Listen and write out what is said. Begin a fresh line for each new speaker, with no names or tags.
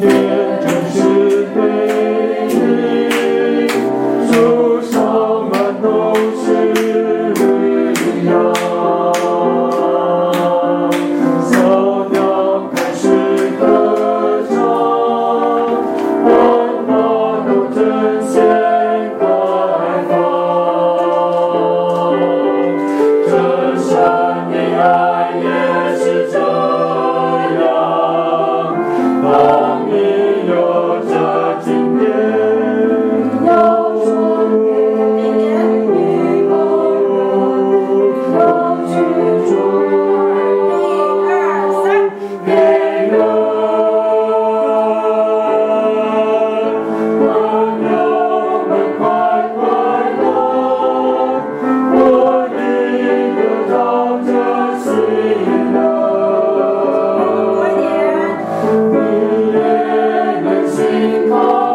Yeah. 心